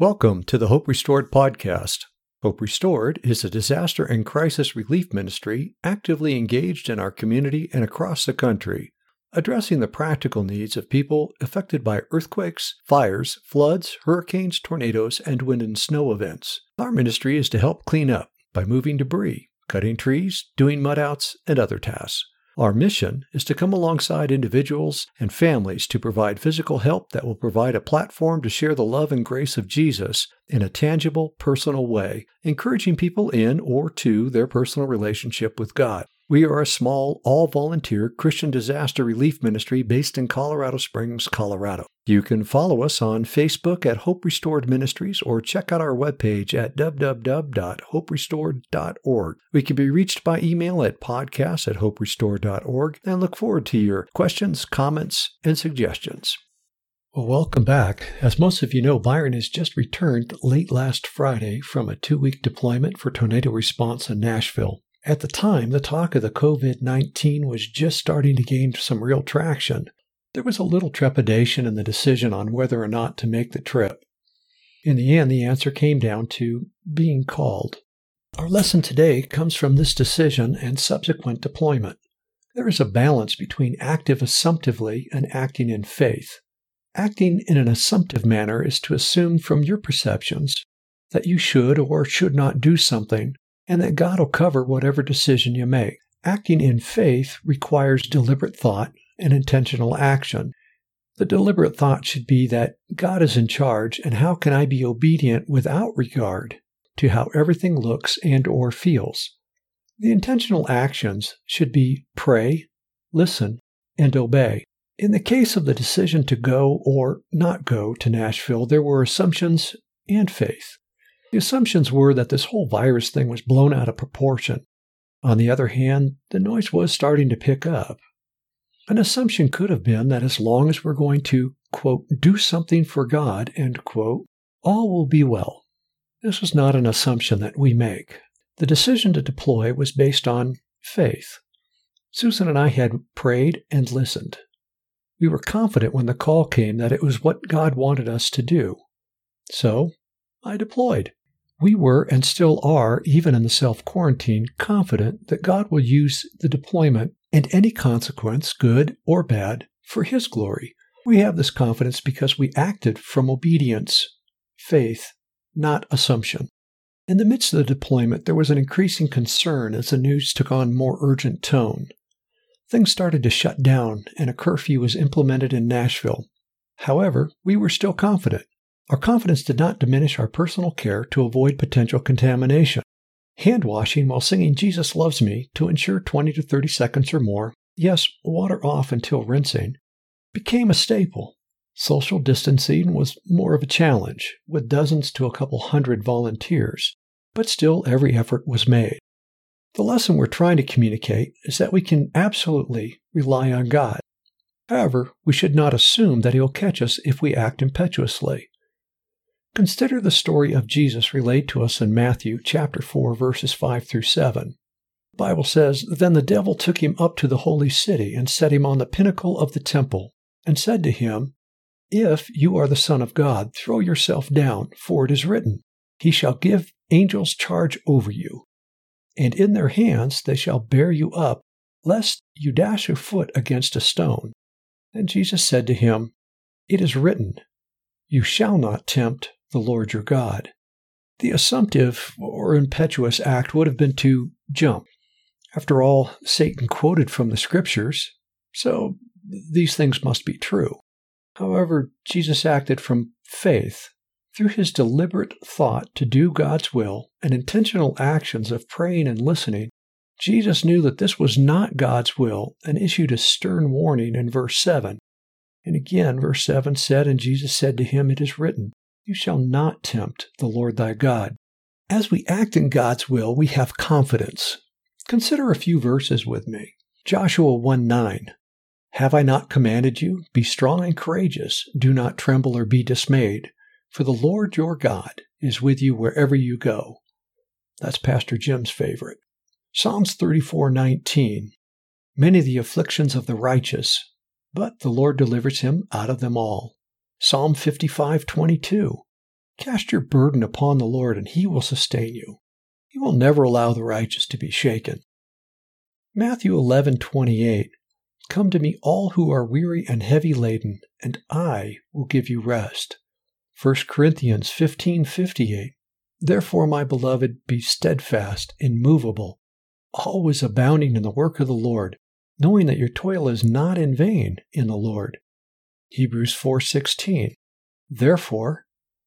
Welcome to the Hope Restored podcast. Hope Restored is a disaster and crisis relief ministry actively engaged in our community and across the country, addressing the practical needs of people affected by earthquakes, fires, floods, hurricanes, tornadoes, and wind and snow events. Our ministry is to help clean up by moving debris, cutting trees, doing mud outs, and other tasks. Our mission is to come alongside individuals and families to provide physical help that will provide a platform to share the love and grace of Jesus in a tangible, personal way, encouraging people in or to their personal relationship with God. We are a small, all volunteer Christian disaster relief ministry based in Colorado Springs, Colorado. You can follow us on Facebook at Hope Restored Ministries or check out our webpage at www.hoperestored.org. We can be reached by email at podcast at hoperestored.org and look forward to your questions, comments, and suggestions. Well, welcome back. As most of you know, Byron has just returned late last Friday from a two week deployment for tornado response in Nashville. At the time, the talk of the COVID 19 was just starting to gain some real traction. There was a little trepidation in the decision on whether or not to make the trip. In the end, the answer came down to being called. Our lesson today comes from this decision and subsequent deployment. There is a balance between active assumptively and acting in faith. Acting in an assumptive manner is to assume from your perceptions that you should or should not do something and that God will cover whatever decision you make. Acting in faith requires deliberate thought and intentional action. The deliberate thought should be that God is in charge and how can I be obedient without regard to how everything looks and or feels. The intentional actions should be pray, listen, and obey. In the case of the decision to go or not go to Nashville, there were assumptions and faith. The assumptions were that this whole virus thing was blown out of proportion. On the other hand, the noise was starting to pick up. An assumption could have been that as long as we're going to, quote, do something for God, end quote, all will be well. This was not an assumption that we make. The decision to deploy was based on faith. Susan and I had prayed and listened. We were confident when the call came that it was what God wanted us to do. So I deployed. We were and still are, even in the self quarantine, confident that God will use the deployment and any consequence, good or bad, for His glory. We have this confidence because we acted from obedience, faith, not assumption. In the midst of the deployment, there was an increasing concern as the news took on more urgent tone. Things started to shut down, and a curfew was implemented in Nashville. However, we were still confident. Our confidence did not diminish our personal care to avoid potential contamination. Hand washing while singing Jesus Loves Me to ensure 20 to 30 seconds or more, yes, water off until rinsing, became a staple. Social distancing was more of a challenge, with dozens to a couple hundred volunteers, but still every effort was made. The lesson we're trying to communicate is that we can absolutely rely on God. However, we should not assume that He'll catch us if we act impetuously. Consider the story of Jesus relayed to us in Matthew chapter 4 verses 5 through 7. The Bible says, Then the devil took him up to the holy city and set him on the pinnacle of the temple and said to him, If you are the Son of God, throw yourself down, for it is written, He shall give angels charge over you, and in their hands they shall bear you up, lest you dash your foot against a stone. And Jesus said to him, It is written, You shall not tempt the Lord your God. The assumptive or impetuous act would have been to jump. After all, Satan quoted from the scriptures, so these things must be true. However, Jesus acted from faith through his deliberate thought to do God's will and intentional actions of praying and listening. Jesus knew that this was not God's will and issued a stern warning in verse 7. And again, verse 7 said, And Jesus said to him, It is written, you shall not tempt the Lord thy God. As we act in God's will, we have confidence. Consider a few verses with me. Joshua 1 9. Have I not commanded you? Be strong and courageous. Do not tremble or be dismayed, for the Lord your God is with you wherever you go. That's Pastor Jim's favorite. Psalms 34:19. Many the afflictions of the righteous, but the Lord delivers him out of them all. Psalm 55:22. Cast your burden upon the Lord, and he will sustain you. He will never allow the righteous to be shaken. Matthew 11:28 Come to me all who are weary and heavy laden, and I will give you rest. 1 Corinthians 15:58 Therefore, my beloved, be steadfast, immovable, always abounding in the work of the Lord, knowing that your toil is not in vain in the Lord. Hebrews 4:16 Therefore,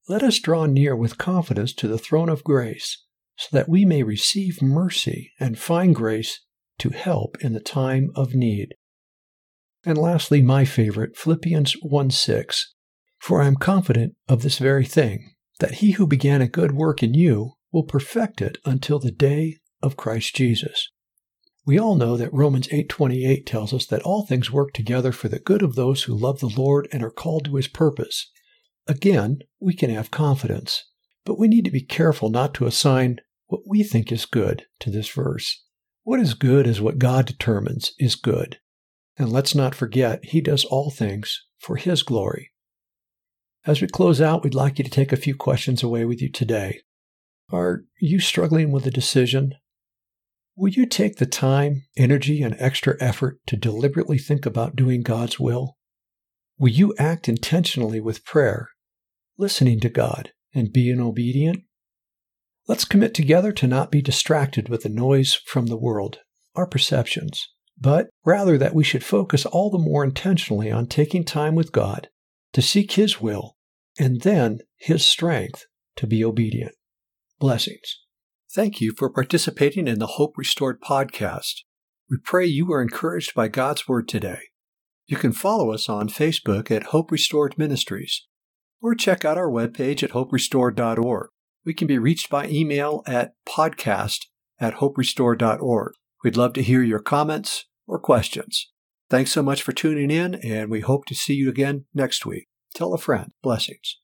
let us draw near with confidence to the throne of grace, so that we may receive mercy and find grace to help in the time of need. And lastly, my favorite, Philippians 1 6. For I am confident of this very thing, that he who began a good work in you will perfect it until the day of Christ Jesus. We all know that Romans 8:28 tells us that all things work together for the good of those who love the Lord and are called to his purpose. Again, we can have confidence, but we need to be careful not to assign what we think is good to this verse. What is good is what God determines is good. And let's not forget, He does all things for His glory. As we close out, we'd like you to take a few questions away with you today. Are you struggling with a decision? Will you take the time, energy, and extra effort to deliberately think about doing God's will? Will you act intentionally with prayer, listening to God, and being obedient? Let's commit together to not be distracted with the noise from the world, our perceptions, but rather that we should focus all the more intentionally on taking time with God to seek His will and then His strength to be obedient. Blessings. Thank you for participating in the Hope Restored podcast. We pray you were encouraged by God's Word today. You can follow us on Facebook at Hope Restored Ministries or check out our webpage at hoperestored.org. We can be reached by email at podcast at hoperestore.org. We'd love to hear your comments or questions. Thanks so much for tuning in, and we hope to see you again next week. Tell a friend. Blessings.